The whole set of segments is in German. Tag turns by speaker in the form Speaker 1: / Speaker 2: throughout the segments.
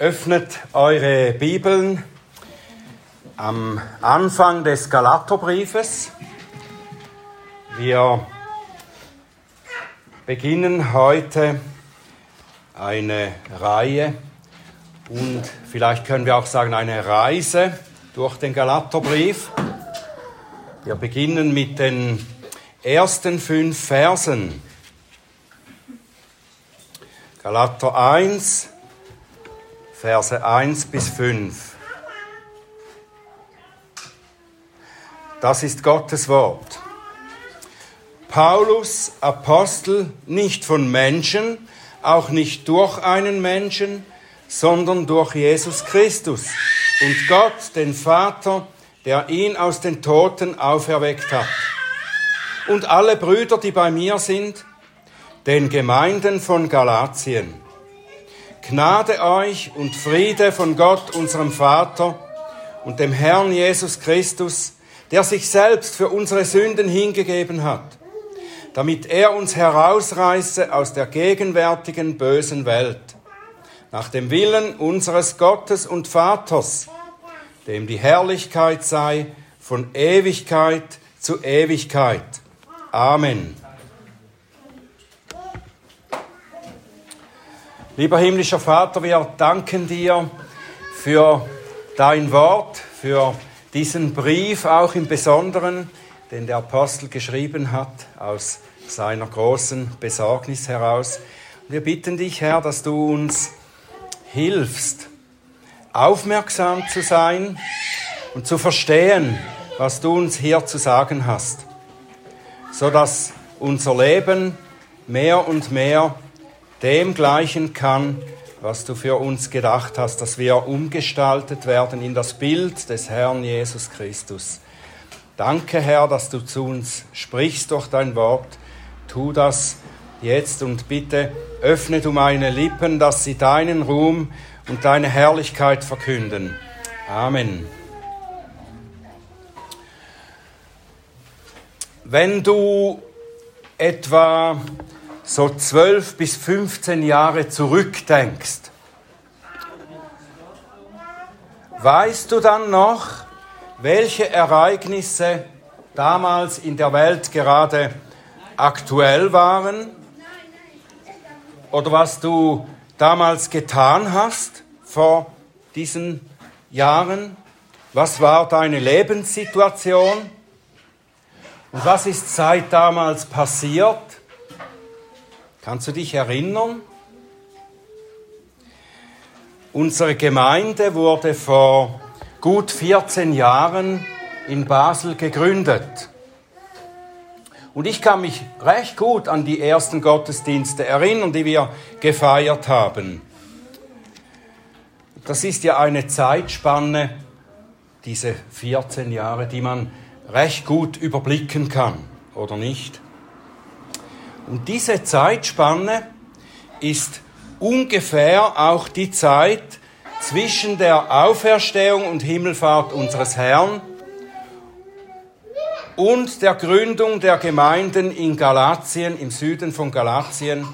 Speaker 1: Öffnet eure Bibeln am Anfang des Galaterbriefes. Wir beginnen heute eine Reihe und vielleicht können wir auch sagen eine Reise durch den Galaterbrief. Wir beginnen mit den ersten fünf Versen. Galater 1, Verse 1 bis 5. Das ist Gottes Wort. Paulus, Apostel, nicht von Menschen, auch nicht durch einen Menschen, sondern durch Jesus Christus und Gott, den Vater, der ihn aus den Toten auferweckt hat. Und alle Brüder, die bei mir sind, den Gemeinden von Galatien. Gnade euch und Friede von Gott, unserem Vater und dem Herrn Jesus Christus, der sich selbst für unsere Sünden hingegeben hat, damit er uns herausreiße aus der gegenwärtigen bösen Welt, nach dem Willen unseres Gottes und Vaters, dem die Herrlichkeit sei von Ewigkeit zu Ewigkeit. Amen. Lieber himmlischer Vater, wir danken dir für dein Wort, für diesen Brief auch im Besonderen, den der Apostel geschrieben hat aus seiner großen Besorgnis heraus. Wir bitten dich, Herr, dass du uns hilfst, aufmerksam zu sein und zu verstehen, was du uns hier zu sagen hast, so dass unser Leben mehr und mehr dem gleichen kann, was du für uns gedacht hast, dass wir umgestaltet werden in das Bild des Herrn Jesus Christus. Danke, Herr, dass du zu uns sprichst durch dein Wort. Tu das jetzt und bitte öffne du meine Lippen, dass sie deinen Ruhm und deine Herrlichkeit verkünden. Amen. Wenn du etwa so zwölf bis 15 Jahre zurückdenkst, weißt du dann noch, welche Ereignisse damals in der Welt gerade aktuell waren? Oder was du damals getan hast vor diesen Jahren? Was war deine Lebenssituation? Und was ist seit damals passiert? Kannst du dich erinnern? Unsere Gemeinde wurde vor gut 14 Jahren in Basel gegründet. Und ich kann mich recht gut an die ersten Gottesdienste erinnern, die wir gefeiert haben. Das ist ja eine Zeitspanne, diese 14 Jahre, die man recht gut überblicken kann, oder nicht? Und diese Zeitspanne ist ungefähr auch die Zeit zwischen der Auferstehung und Himmelfahrt unseres Herrn und der Gründung der Gemeinden in Galatien, im Süden von Galatien,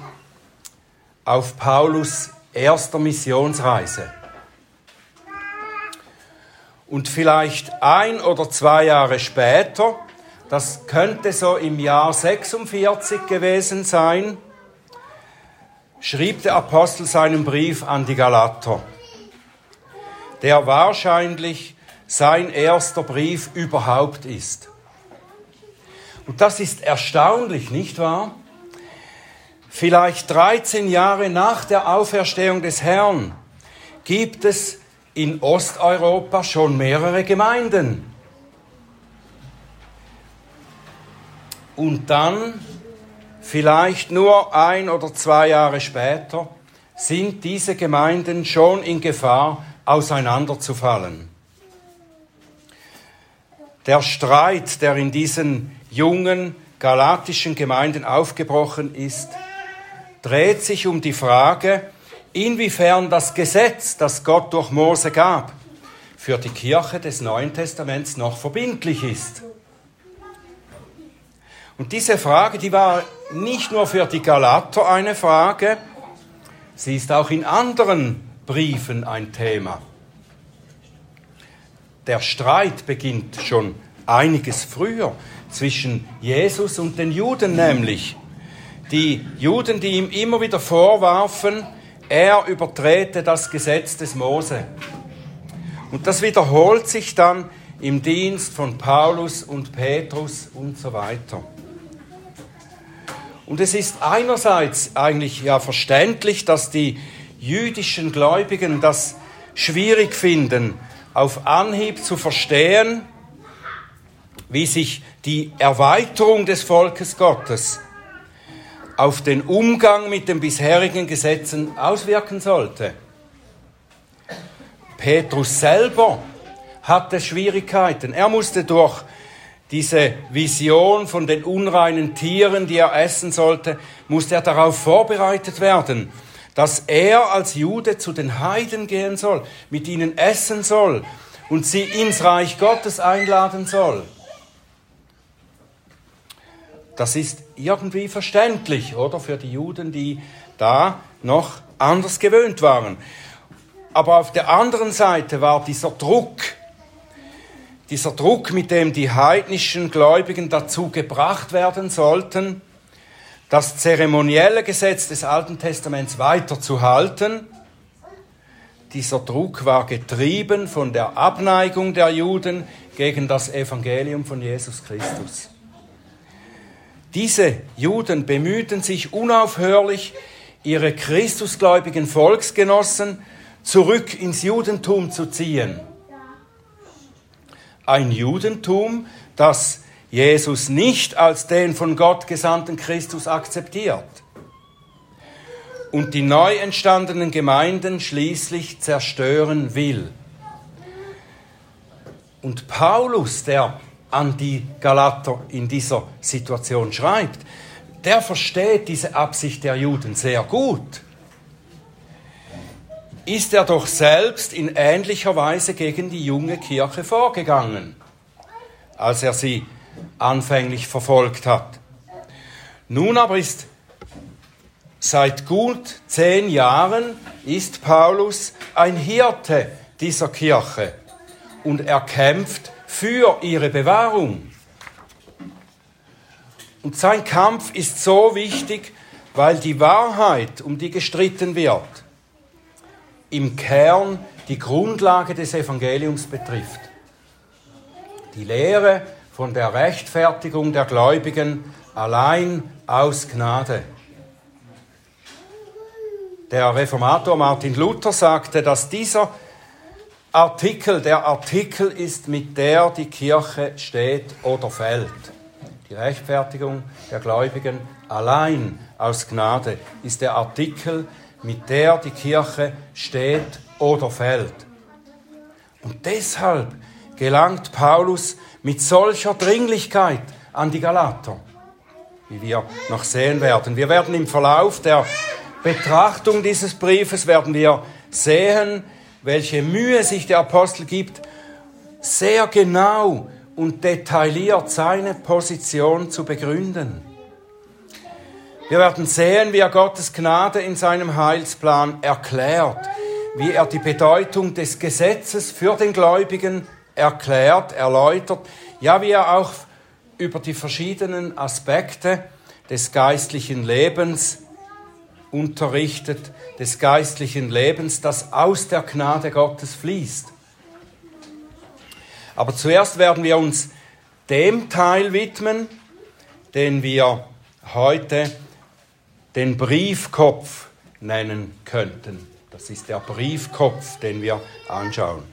Speaker 1: auf Paulus erster Missionsreise. Und vielleicht ein oder zwei Jahre später das könnte so im Jahr 46 gewesen sein, schrieb der Apostel seinen Brief an die Galater, der wahrscheinlich sein erster Brief überhaupt ist. Und das ist erstaunlich, nicht wahr? Vielleicht 13 Jahre nach der Auferstehung des Herrn gibt es in Osteuropa schon mehrere Gemeinden. Und dann, vielleicht nur ein oder zwei Jahre später, sind diese Gemeinden schon in Gefahr, auseinanderzufallen. Der Streit, der in diesen jungen galatischen Gemeinden aufgebrochen ist, dreht sich um die Frage, inwiefern das Gesetz, das Gott durch Mose gab, für die Kirche des Neuen Testaments noch verbindlich ist. Und diese Frage, die war nicht nur für die Galater eine Frage, sie ist auch in anderen Briefen ein Thema. Der Streit beginnt schon einiges früher zwischen Jesus und den Juden nämlich. Die Juden, die ihm immer wieder vorwarfen, er übertrete das Gesetz des Mose. Und das wiederholt sich dann im Dienst von Paulus und Petrus und so weiter. Und es ist einerseits eigentlich ja verständlich, dass die jüdischen Gläubigen das schwierig finden, auf Anhieb zu verstehen, wie sich die Erweiterung des Volkes Gottes auf den Umgang mit den bisherigen Gesetzen auswirken sollte. Petrus selber hatte Schwierigkeiten. Er musste durch diese Vision von den unreinen Tieren, die er essen sollte, musste er darauf vorbereitet werden, dass er als Jude zu den Heiden gehen soll, mit ihnen essen soll und sie ins Reich Gottes einladen soll. Das ist irgendwie verständlich, oder? Für die Juden, die da noch anders gewöhnt waren. Aber auf der anderen Seite war dieser Druck, dieser Druck, mit dem die heidnischen Gläubigen dazu gebracht werden sollten, das zeremonielle Gesetz des Alten Testaments weiterzuhalten, dieser Druck war getrieben von der Abneigung der Juden gegen das Evangelium von Jesus Christus. Diese Juden bemühten sich unaufhörlich, ihre christusgläubigen Volksgenossen zurück ins Judentum zu ziehen. Ein Judentum, das Jesus nicht als den von Gott gesandten Christus akzeptiert und die neu entstandenen Gemeinden schließlich zerstören will. Und Paulus, der an die Galater in dieser Situation schreibt, der versteht diese Absicht der Juden sehr gut. Ist er doch selbst in ähnlicher Weise gegen die junge Kirche vorgegangen, als er sie anfänglich verfolgt hat. Nun aber ist seit gut zehn Jahren ist Paulus ein Hirte dieser Kirche und er kämpft für ihre Bewahrung. Und sein Kampf ist so wichtig, weil die Wahrheit, um die gestritten wird, im Kern die Grundlage des Evangeliums betrifft. Die Lehre von der Rechtfertigung der Gläubigen allein aus Gnade. Der Reformator Martin Luther sagte, dass dieser Artikel, der Artikel ist, mit der die Kirche steht oder fällt. Die Rechtfertigung der Gläubigen allein aus Gnade ist der Artikel, mit der die Kirche steht oder fällt. Und deshalb gelangt Paulus mit solcher Dringlichkeit an die Galater, wie wir noch sehen werden. Wir werden im Verlauf der Betrachtung dieses Briefes werden wir sehen, welche Mühe sich der Apostel gibt, sehr genau und detailliert seine Position zu begründen. Wir werden sehen, wie er Gottes Gnade in seinem Heilsplan erklärt, wie er die Bedeutung des Gesetzes für den Gläubigen erklärt, erläutert, ja, wie er auch über die verschiedenen Aspekte des geistlichen Lebens unterrichtet, des geistlichen Lebens, das aus der Gnade Gottes fließt. Aber zuerst werden wir uns dem Teil widmen, den wir heute den Briefkopf nennen könnten. Das ist der Briefkopf, den wir anschauen.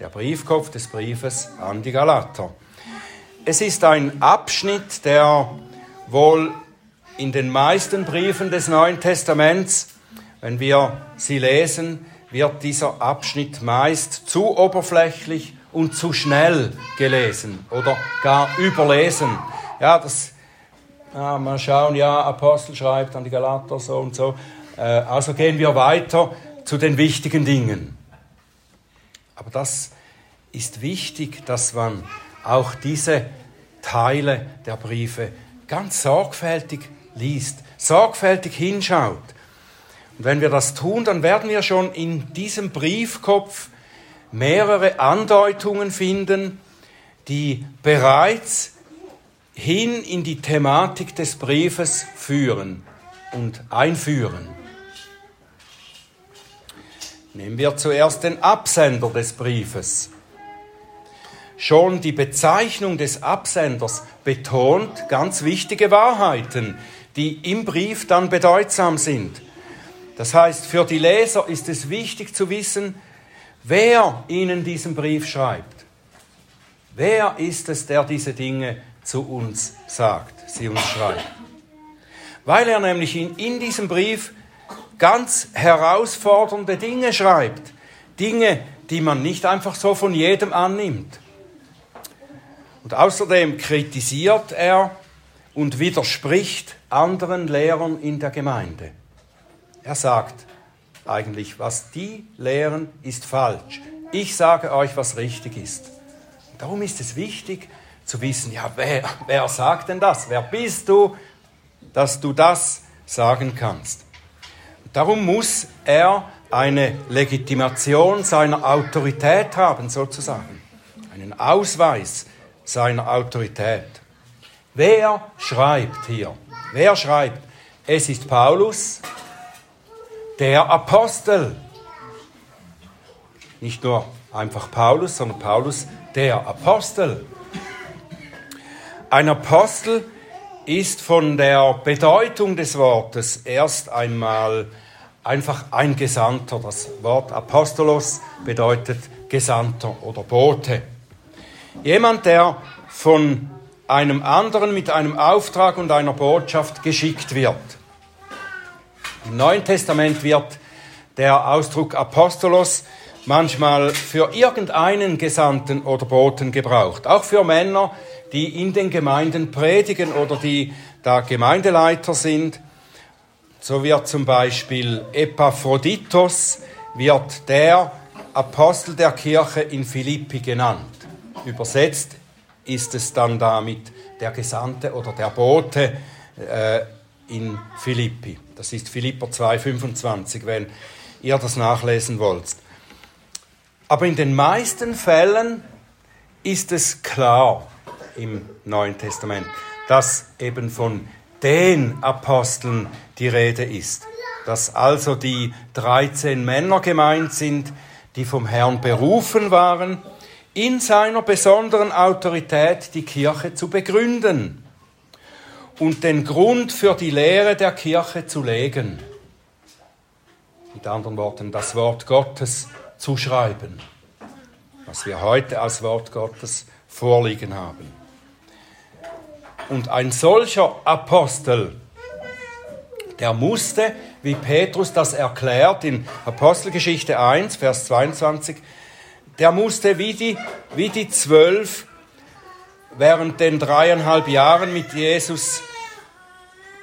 Speaker 1: Der Briefkopf des Briefes an die Galater. Es ist ein Abschnitt, der wohl in den meisten Briefen des Neuen Testaments, wenn wir sie lesen, wird dieser Abschnitt meist zu oberflächlich und zu schnell gelesen oder gar überlesen. Ja, das, ja, mal schauen, ja, Apostel schreibt an die Galater so und so. Äh, also gehen wir weiter zu den wichtigen Dingen. Aber das ist wichtig, dass man auch diese Teile der Briefe ganz sorgfältig liest, sorgfältig hinschaut. Und wenn wir das tun, dann werden wir schon in diesem Briefkopf mehrere Andeutungen finden, die bereits hin in die Thematik des Briefes führen und einführen. Nehmen wir zuerst den Absender des Briefes. Schon die Bezeichnung des Absenders betont ganz wichtige Wahrheiten, die im Brief dann bedeutsam sind. Das heißt, für die Leser ist es wichtig zu wissen, wer ihnen diesen Brief schreibt. Wer ist es, der diese Dinge zu uns sagt, sie uns schreibt? Weil er nämlich in, in diesem Brief ganz herausfordernde Dinge schreibt. Dinge, die man nicht einfach so von jedem annimmt. Und außerdem kritisiert er und widerspricht anderen Lehrern in der Gemeinde. Er sagt eigentlich, was die lehren, ist falsch. Ich sage euch, was richtig ist. Darum ist es wichtig zu wissen, ja, wer, wer sagt denn das? Wer bist du, dass du das sagen kannst? Darum muss er eine Legitimation seiner Autorität haben, sozusagen. Einen Ausweis seiner Autorität. Wer schreibt hier? Wer schreibt? Es ist Paulus, der Apostel. Nicht nur einfach Paulus, sondern Paulus, der Apostel. Ein Apostel ist von der Bedeutung des Wortes erst einmal einfach ein Gesandter. Das Wort Apostolos bedeutet Gesandter oder Bote. Jemand, der von einem anderen mit einem Auftrag und einer Botschaft geschickt wird. Im Neuen Testament wird der Ausdruck Apostolos manchmal für irgendeinen Gesandten oder Boten gebraucht. Auch für Männer, die in den Gemeinden predigen oder die da Gemeindeleiter sind. So wird zum Beispiel Epaphroditos, wird der Apostel der Kirche in Philippi genannt. Übersetzt ist es dann damit der Gesandte oder der Bote äh, in Philippi. Das ist Philipper 2,25, wenn ihr das nachlesen wollt. Aber in den meisten Fällen ist es klar im Neuen Testament, dass eben von den Aposteln die Rede ist. Dass also die 13 Männer gemeint sind, die vom Herrn berufen waren, in seiner besonderen Autorität die Kirche zu begründen und den Grund für die Lehre der Kirche zu legen. Mit anderen Worten, das Wort Gottes zu schreiben, was wir heute als Wort Gottes vorliegen haben. Und ein solcher Apostel, der musste, wie Petrus das erklärt in Apostelgeschichte 1, Vers 22, der musste wie die, wie die zwölf während den dreieinhalb Jahren mit Jesus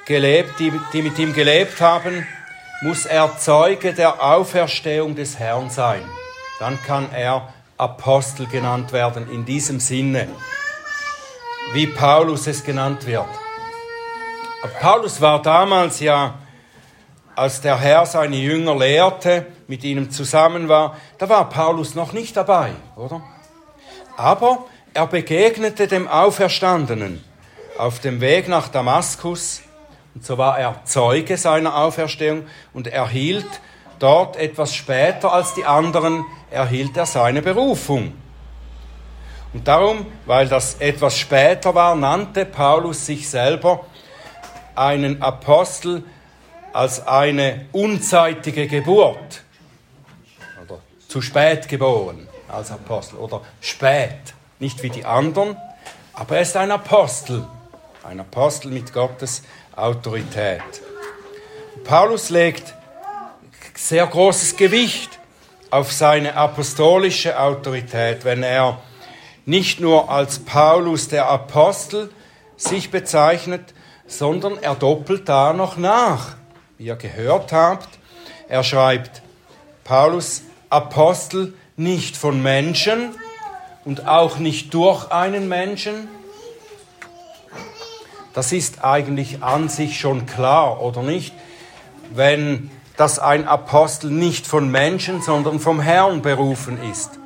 Speaker 1: gelebt, die, die mit ihm gelebt haben, muss er Zeuge der Auferstehung des Herrn sein. Dann kann er Apostel genannt werden in diesem Sinne wie Paulus es genannt wird. Paulus war damals ja, als der Herr seine Jünger lehrte, mit ihnen zusammen war, da war Paulus noch nicht dabei, oder? Aber er begegnete dem Auferstandenen auf dem Weg nach Damaskus und so war er Zeuge seiner Auferstehung und erhielt dort etwas später als die anderen, erhielt er seine Berufung. Und darum, weil das etwas später war, nannte Paulus sich selber einen Apostel als eine unzeitige Geburt. Oder zu spät geboren als Apostel. Oder spät. Nicht wie die anderen, aber er ist ein Apostel. Ein Apostel mit Gottes Autorität. Paulus legt sehr großes Gewicht auf seine apostolische Autorität, wenn er nicht nur als Paulus der Apostel sich bezeichnet, sondern er doppelt da noch nach. Wie ihr gehört habt, er schreibt Paulus Apostel nicht von Menschen und auch nicht durch einen Menschen. Das ist eigentlich an sich schon klar, oder nicht? Wenn dass ein Apostel nicht von Menschen, sondern vom Herrn berufen ist.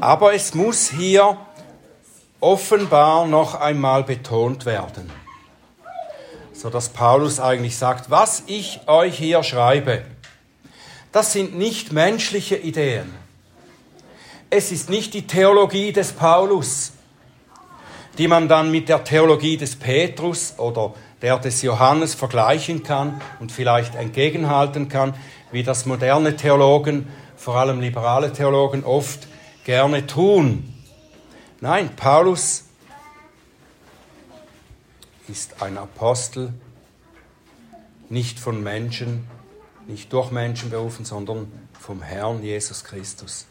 Speaker 1: Aber es muss hier offenbar noch einmal betont werden, so dass Paulus eigentlich sagt, was ich euch hier schreibe, das sind nicht menschliche Ideen. Es ist nicht die Theologie des Paulus, die man dann mit der Theologie des Petrus oder der des Johannes vergleichen kann und vielleicht entgegenhalten kann, wie das moderne Theologen, vor allem liberale Theologen, oft gerne tun. Nein, Paulus ist ein Apostel, nicht von Menschen, nicht durch Menschen berufen, sondern vom Herrn Jesus Christus.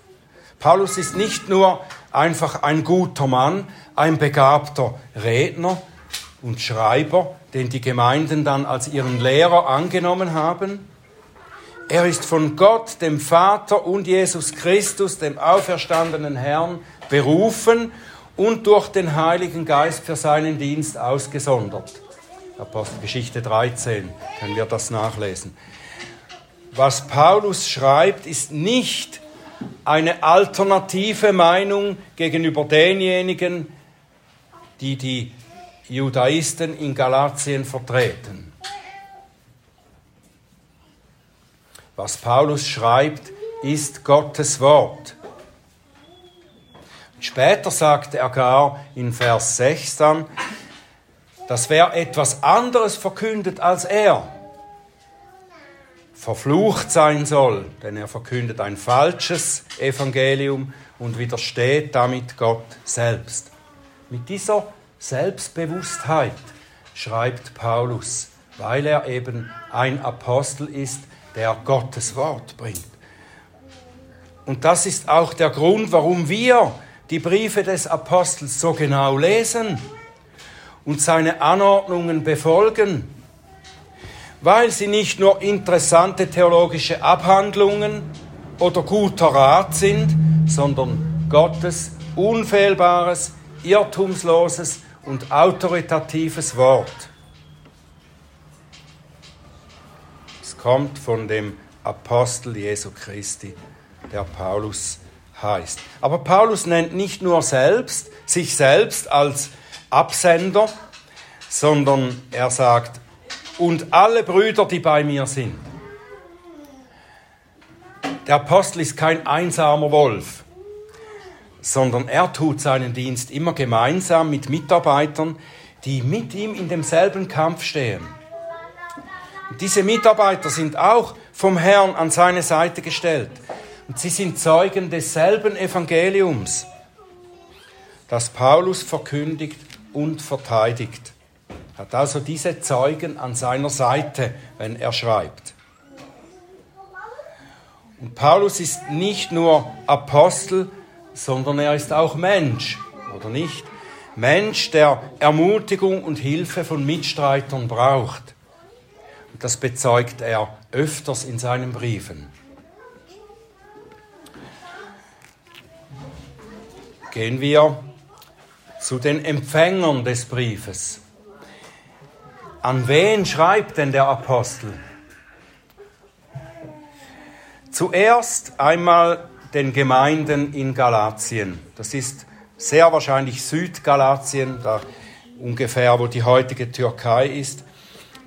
Speaker 1: Paulus ist nicht nur einfach ein guter Mann, ein begabter Redner und Schreiber, den die Gemeinden dann als ihren Lehrer angenommen haben. Er ist von Gott, dem Vater und Jesus Christus, dem auferstandenen Herrn, berufen und durch den Heiligen Geist für seinen Dienst ausgesondert. Apostelgeschichte 13 können wir das nachlesen. Was Paulus schreibt, ist nicht eine alternative Meinung gegenüber denjenigen, die die Judaisten in Galatien vertreten. Was Paulus schreibt, ist Gottes Wort. Später sagt er gar in Vers 6 dann, dass wer etwas anderes verkündet als er, verflucht sein soll, denn er verkündet ein falsches Evangelium und widersteht damit Gott selbst. Mit dieser Selbstbewusstheit schreibt Paulus, weil er eben ein Apostel ist, der Gottes Wort bringt. Und das ist auch der Grund, warum wir die Briefe des Apostels so genau lesen und seine Anordnungen befolgen, weil sie nicht nur interessante theologische Abhandlungen oder guter Rat sind, sondern Gottes unfehlbares, irrtumsloses und autoritatives Wort. Kommt von dem Apostel Jesu Christi, der Paulus heißt. Aber Paulus nennt nicht nur selbst, sich selbst als Absender, sondern er sagt, und alle Brüder, die bei mir sind. Der Apostel ist kein einsamer Wolf, sondern er tut seinen Dienst immer gemeinsam mit Mitarbeitern, die mit ihm in demselben Kampf stehen. Diese Mitarbeiter sind auch vom Herrn an seine Seite gestellt. Und sie sind Zeugen desselben Evangeliums, das Paulus verkündigt und verteidigt. Er hat also diese Zeugen an seiner Seite, wenn er schreibt. Und Paulus ist nicht nur Apostel, sondern er ist auch Mensch, oder nicht? Mensch, der Ermutigung und Hilfe von Mitstreitern braucht. Das bezeugt er öfters in seinen Briefen. Gehen wir zu den Empfängern des Briefes. An wen schreibt denn der Apostel? Zuerst einmal den Gemeinden in Galatien. Das ist sehr wahrscheinlich Südgalatien, da ungefähr, wo die heutige Türkei ist.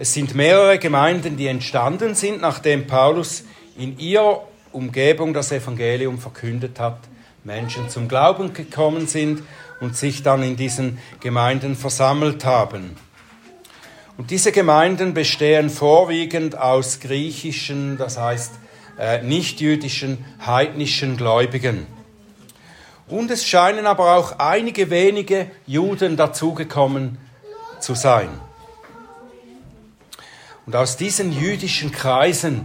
Speaker 1: Es sind mehrere Gemeinden, die entstanden sind, nachdem Paulus in ihrer Umgebung das Evangelium verkündet hat, Menschen zum Glauben gekommen sind und sich dann in diesen Gemeinden versammelt haben. Und diese Gemeinden bestehen vorwiegend aus griechischen, das heißt äh, nichtjüdischen, heidnischen Gläubigen. Und es scheinen aber auch einige wenige Juden dazugekommen zu sein. Und aus diesen jüdischen Kreisen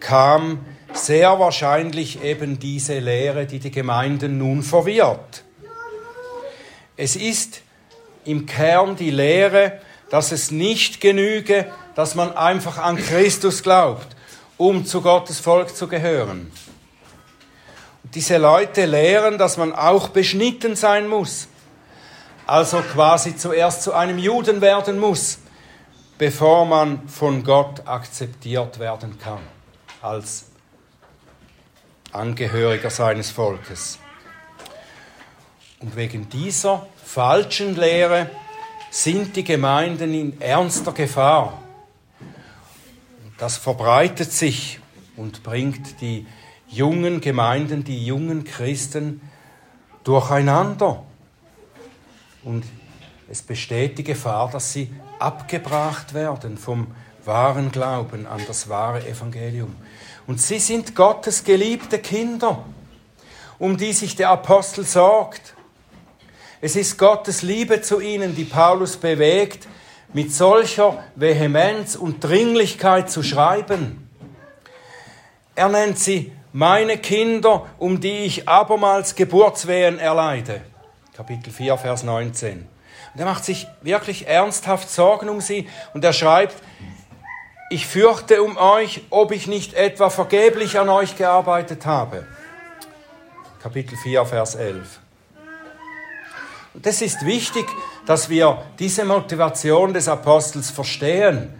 Speaker 1: kam sehr wahrscheinlich eben diese Lehre, die die Gemeinden nun verwirrt. Es ist im Kern die Lehre, dass es nicht genüge, dass man einfach an Christus glaubt, um zu Gottes Volk zu gehören. Und diese Leute lehren, dass man auch beschnitten sein muss, also quasi zuerst zu einem Juden werden muss, bevor man von Gott akzeptiert werden kann als Angehöriger seines Volkes. Und wegen dieser falschen Lehre sind die Gemeinden in ernster Gefahr. Das verbreitet sich und bringt die jungen Gemeinden, die jungen Christen durcheinander. Und es besteht die Gefahr, dass sie abgebracht werden vom wahren Glauben an das wahre Evangelium. Und sie sind Gottes geliebte Kinder, um die sich der Apostel sorgt. Es ist Gottes Liebe zu ihnen, die Paulus bewegt, mit solcher Vehemenz und Dringlichkeit zu schreiben. Er nennt sie meine Kinder, um die ich abermals Geburtswehen erleide. Kapitel 4, Vers 19. Und er macht sich wirklich ernsthaft Sorgen um sie und er schreibt, ich fürchte um euch, ob ich nicht etwa vergeblich an euch gearbeitet habe. Kapitel 4, Vers 11. Und es ist wichtig, dass wir diese Motivation des Apostels verstehen.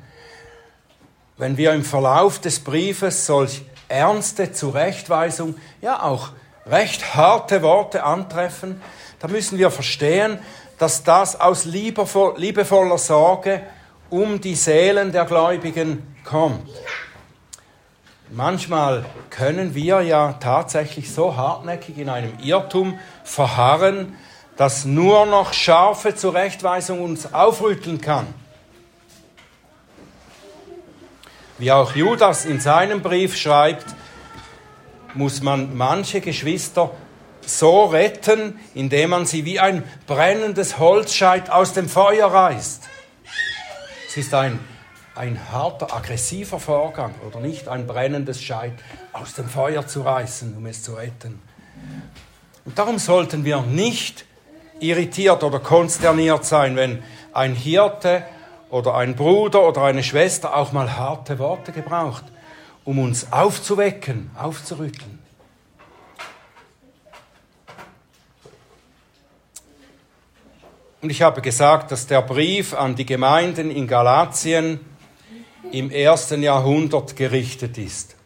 Speaker 1: Wenn wir im Verlauf des Briefes solch ernste Zurechtweisung, ja auch recht harte Worte antreffen, da müssen wir verstehen, dass das aus liebevoller Sorge um die Seelen der Gläubigen kommt. Manchmal können wir ja tatsächlich so hartnäckig in einem Irrtum verharren, dass nur noch scharfe Zurechtweisung uns aufrütteln kann. Wie auch Judas in seinem Brief schreibt, muss man manche Geschwister so retten, indem man sie wie ein brennendes Holzscheit aus dem Feuer reißt. Es ist ein, ein harter, aggressiver Vorgang oder nicht ein brennendes Scheit aus dem Feuer zu reißen, um es zu retten. Und darum sollten wir nicht irritiert oder konsterniert sein, wenn ein Hirte oder ein Bruder oder eine Schwester auch mal harte Worte gebraucht, um uns aufzuwecken, aufzurütteln. Und ich habe gesagt, dass der Brief an die Gemeinden in Galatien im ersten Jahrhundert gerichtet ist.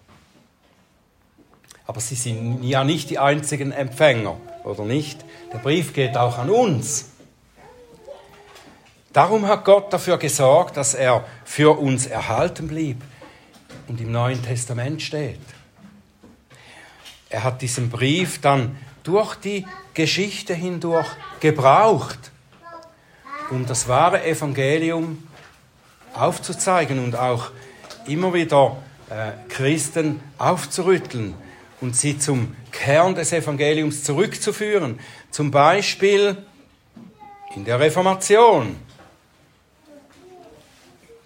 Speaker 1: Aber sie sind ja nicht die einzigen Empfänger, oder nicht? Der Brief geht auch an uns. Darum hat Gott dafür gesorgt, dass er für uns erhalten blieb und im Neuen Testament steht. Er hat diesen Brief dann durch die Geschichte hindurch gebraucht, um das wahre Evangelium aufzuzeigen und auch immer wieder äh, Christen aufzurütteln und sie zum Kern des Evangeliums zurückzuführen. Zum Beispiel in der Reformation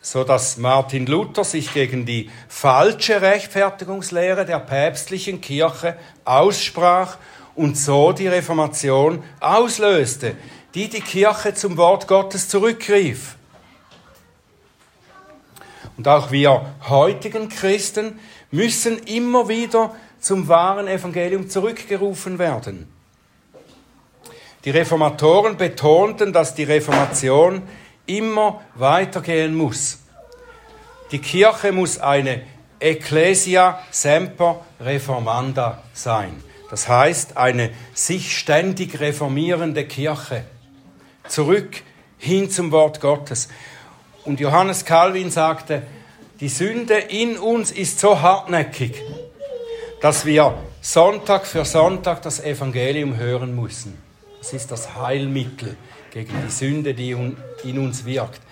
Speaker 1: so dass Martin Luther sich gegen die falsche Rechtfertigungslehre der päpstlichen Kirche aussprach und so die Reformation auslöste, die die Kirche zum Wort Gottes zurückrief. Und auch wir heutigen Christen müssen immer wieder zum wahren Evangelium zurückgerufen werden. Die Reformatoren betonten, dass die Reformation immer weitergehen muss. Die Kirche muss eine Ecclesia semper reformanda sein. Das heißt, eine sich ständig reformierende Kirche. Zurück hin zum Wort Gottes. Und Johannes Calvin sagte, die Sünde in uns ist so hartnäckig, dass wir Sonntag für Sonntag das Evangelium hören müssen. Das ist das Heilmittel gegen die Sünde, die in uns wirkt.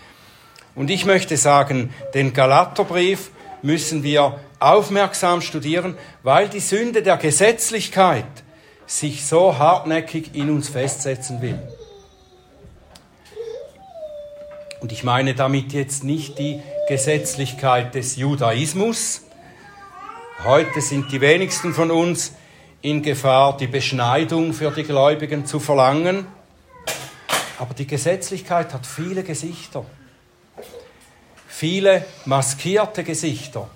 Speaker 1: Und ich möchte sagen, den Galaterbrief müssen wir aufmerksam studieren, weil die Sünde der Gesetzlichkeit sich so hartnäckig in uns festsetzen will. Und ich meine damit jetzt nicht die Gesetzlichkeit des Judaismus. Heute sind die wenigsten von uns in Gefahr, die Beschneidung für die Gläubigen zu verlangen. Aber die Gesetzlichkeit hat viele Gesichter, viele maskierte Gesichter.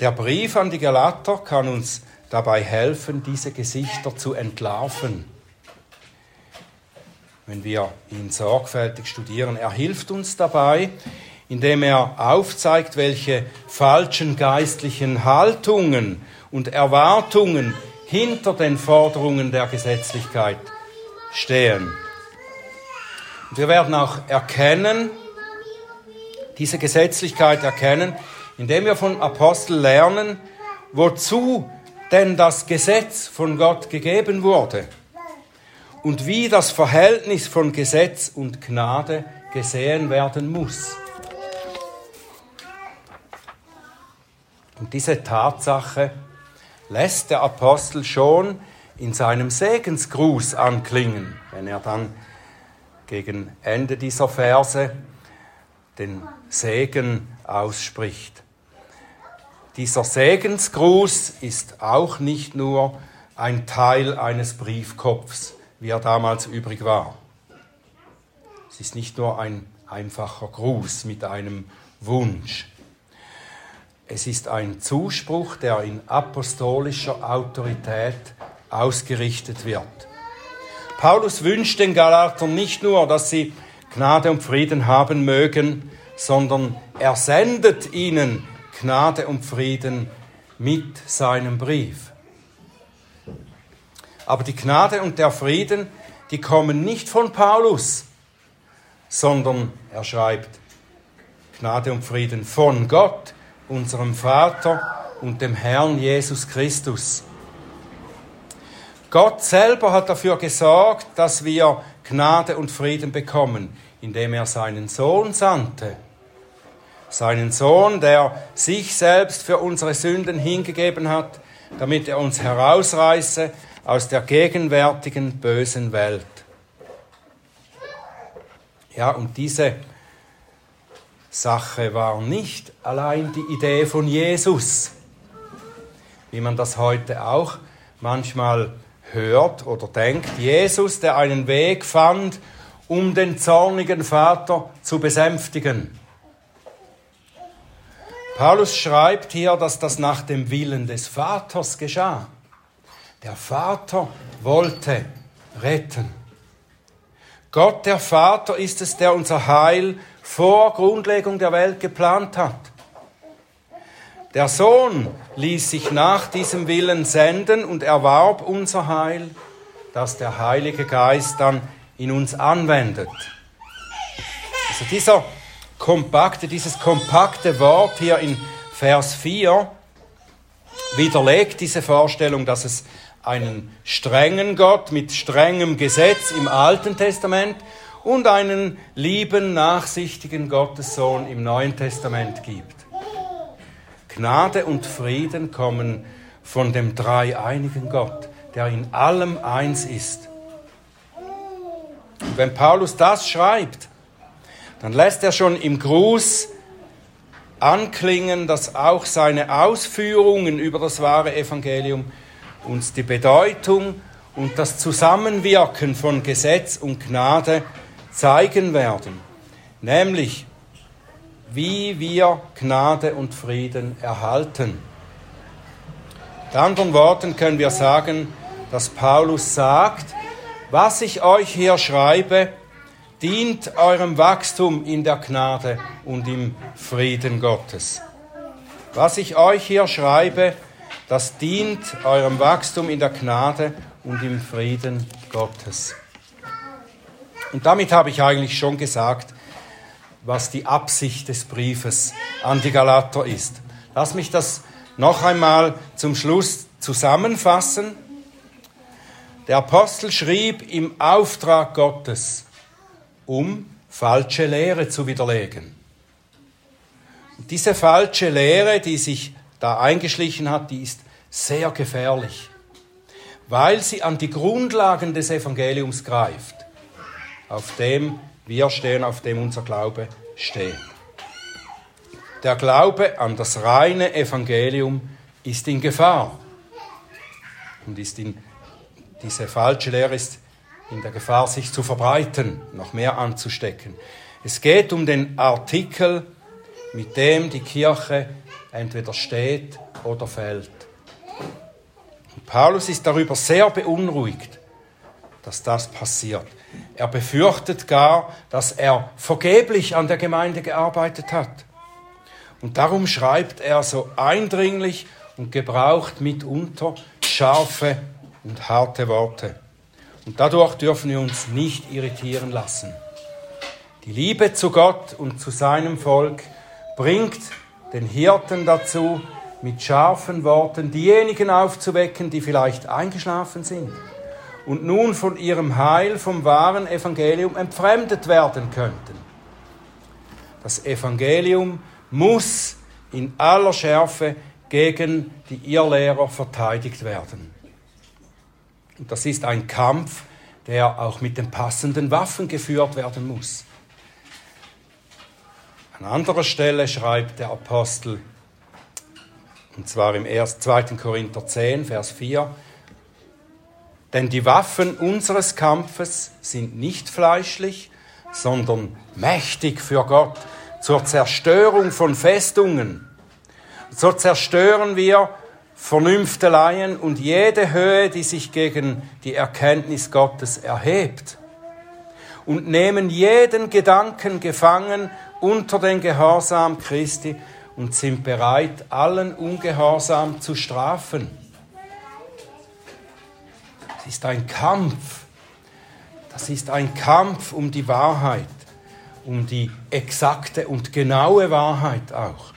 Speaker 1: Der Brief an die Galater kann uns dabei helfen, diese Gesichter zu entlarven. Wenn wir ihn sorgfältig studieren. Er hilft uns dabei, indem er aufzeigt, welche falschen geistlichen Haltungen und Erwartungen hinter den Forderungen der Gesetzlichkeit stehen. Und wir werden auch erkennen, diese Gesetzlichkeit erkennen, indem wir von Apostel lernen, wozu denn das Gesetz von Gott gegeben wurde und wie das Verhältnis von Gesetz und Gnade gesehen werden muss. Und diese Tatsache lässt der Apostel schon in seinem Segensgruß anklingen, wenn er dann gegen Ende dieser Verse den Segen ausspricht. Dieser Segensgruß ist auch nicht nur ein Teil eines Briefkopfs, wie er damals übrig war. Es ist nicht nur ein einfacher Gruß mit einem Wunsch. Es ist ein Zuspruch, der in apostolischer Autorität ausgerichtet wird. Paulus wünscht den Galatern nicht nur, dass sie Gnade und Frieden haben mögen, sondern er sendet ihnen Gnade und Frieden mit seinem Brief. Aber die Gnade und der Frieden, die kommen nicht von Paulus, sondern er schreibt Gnade und Frieden von Gott, unserem Vater und dem Herrn Jesus Christus. Gott selber hat dafür gesorgt, dass wir Gnade und Frieden bekommen, indem er seinen Sohn sandte. Seinen Sohn, der sich selbst für unsere Sünden hingegeben hat, damit er uns herausreiße aus der gegenwärtigen bösen Welt. Ja, und diese Sache war nicht allein die Idee von Jesus, wie man das heute auch manchmal hört oder denkt. Jesus, der einen Weg fand, um den zornigen Vater zu besänftigen. Paulus schreibt hier, dass das nach dem Willen des Vaters geschah. Der Vater wollte retten. Gott, der Vater, ist es, der unser Heil vor Grundlegung der Welt geplant hat. Der Sohn ließ sich nach diesem Willen senden und erwarb unser Heil, das der Heilige Geist dann in uns anwendet. Also dieser kompakte, dieses kompakte Wort hier in Vers 4 widerlegt diese Vorstellung, dass es einen strengen Gott mit strengem Gesetz im Alten Testament und einen lieben, nachsichtigen Gottessohn im Neuen Testament gibt. Gnade und Frieden kommen von dem dreieinigen Gott, der in allem eins ist. Und wenn Paulus das schreibt, dann lässt er schon im Gruß anklingen, dass auch seine Ausführungen über das wahre Evangelium uns die Bedeutung und das Zusammenwirken von Gesetz und Gnade zeigen werden, nämlich wie wir Gnade und Frieden erhalten. Mit anderen Worten können wir sagen, dass Paulus sagt, was ich euch hier schreibe, dient eurem Wachstum in der Gnade und im Frieden Gottes. Was ich euch hier schreibe, das dient eurem Wachstum in der Gnade und im Frieden Gottes. Und damit habe ich eigentlich schon gesagt, was die Absicht des Briefes an die Galater ist. Lass mich das noch einmal zum Schluss zusammenfassen. Der Apostel schrieb im Auftrag Gottes, um falsche Lehre zu widerlegen. Und diese falsche Lehre, die sich da eingeschlichen hat, die ist sehr gefährlich, weil sie an die Grundlagen des Evangeliums greift, auf dem wir stehen, auf dem unser Glaube steht. Der Glaube an das reine Evangelium ist in Gefahr und ist in, diese falsche Lehre ist in der Gefahr, sich zu verbreiten, noch mehr anzustecken. Es geht um den Artikel, mit dem die Kirche entweder steht oder fällt. Und Paulus ist darüber sehr beunruhigt, dass das passiert. Er befürchtet gar, dass er vergeblich an der Gemeinde gearbeitet hat. Und darum schreibt er so eindringlich und gebraucht mitunter scharfe und harte Worte. Und dadurch dürfen wir uns nicht irritieren lassen. Die Liebe zu Gott und zu seinem Volk bringt den Hirten dazu, mit scharfen Worten diejenigen aufzuwecken, die vielleicht eingeschlafen sind und nun von ihrem Heil vom wahren Evangelium entfremdet werden könnten. Das Evangelium muss in aller Schärfe gegen die Irrlehrer verteidigt werden. Und das ist ein Kampf, der auch mit den passenden Waffen geführt werden muss. An anderer Stelle schreibt der Apostel, und zwar im 2. Korinther 10, Vers 4, denn die Waffen unseres Kampfes sind nicht fleischlich, sondern mächtig für Gott zur Zerstörung von Festungen. So zerstören wir Vernünfteleien und jede Höhe, die sich gegen die Erkenntnis Gottes erhebt. Und nehmen jeden Gedanken gefangen unter den Gehorsam Christi und sind bereit, allen Ungehorsam zu strafen ist ein Kampf. Das ist ein Kampf um die Wahrheit, um die exakte und genaue Wahrheit auch.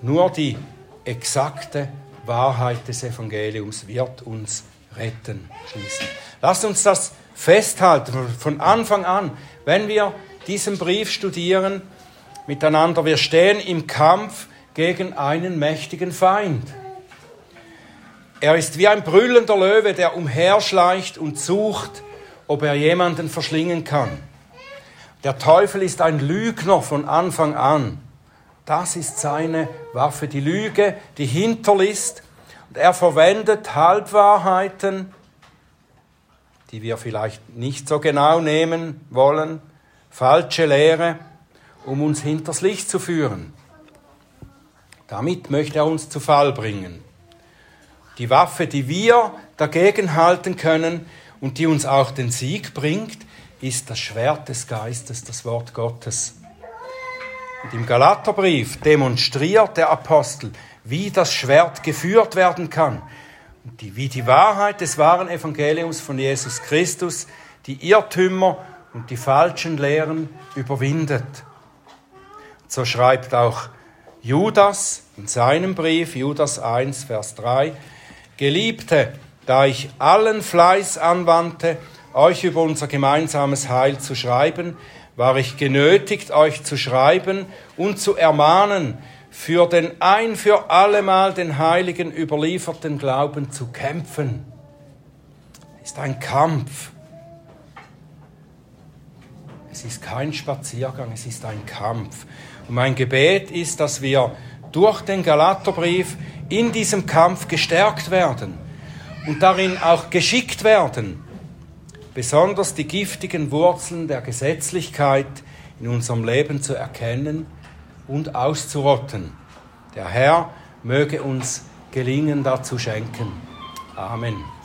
Speaker 1: Nur die exakte Wahrheit des Evangeliums wird uns retten schließlich. Lasst uns das festhalten von Anfang an, wenn wir diesen Brief studieren miteinander. Wir stehen im Kampf gegen einen mächtigen Feind. Er ist wie ein brüllender Löwe, der umherschleicht und sucht, ob er jemanden verschlingen kann. Der Teufel ist ein Lügner von Anfang an. Das ist seine Waffe, die Lüge, die Hinterlist. Und er verwendet Halbwahrheiten, die wir vielleicht nicht so genau nehmen wollen, falsche Lehre, um uns hinters Licht zu führen. Damit möchte er uns zu Fall bringen. Die Waffe, die wir dagegen halten können und die uns auch den Sieg bringt, ist das Schwert des Geistes, das Wort Gottes. Und im Galaterbrief demonstriert der Apostel, wie das Schwert geführt werden kann und die, wie die Wahrheit des wahren Evangeliums von Jesus Christus die Irrtümer und die falschen Lehren überwindet. So schreibt auch Judas in seinem Brief, Judas 1, Vers 3, Geliebte, da ich allen Fleiß anwandte, euch über unser gemeinsames Heil zu schreiben, war ich genötigt, euch zu schreiben und zu ermahnen, für den ein für allemal den Heiligen überlieferten Glauben zu kämpfen. Ist ein Kampf. Es ist kein Spaziergang, es ist ein Kampf. Und mein Gebet ist, dass wir durch den Galaterbrief in diesem Kampf gestärkt werden und darin auch geschickt werden, besonders die giftigen Wurzeln der Gesetzlichkeit in unserem Leben zu erkennen und auszurotten. Der Herr möge uns gelingen dazu schenken. Amen.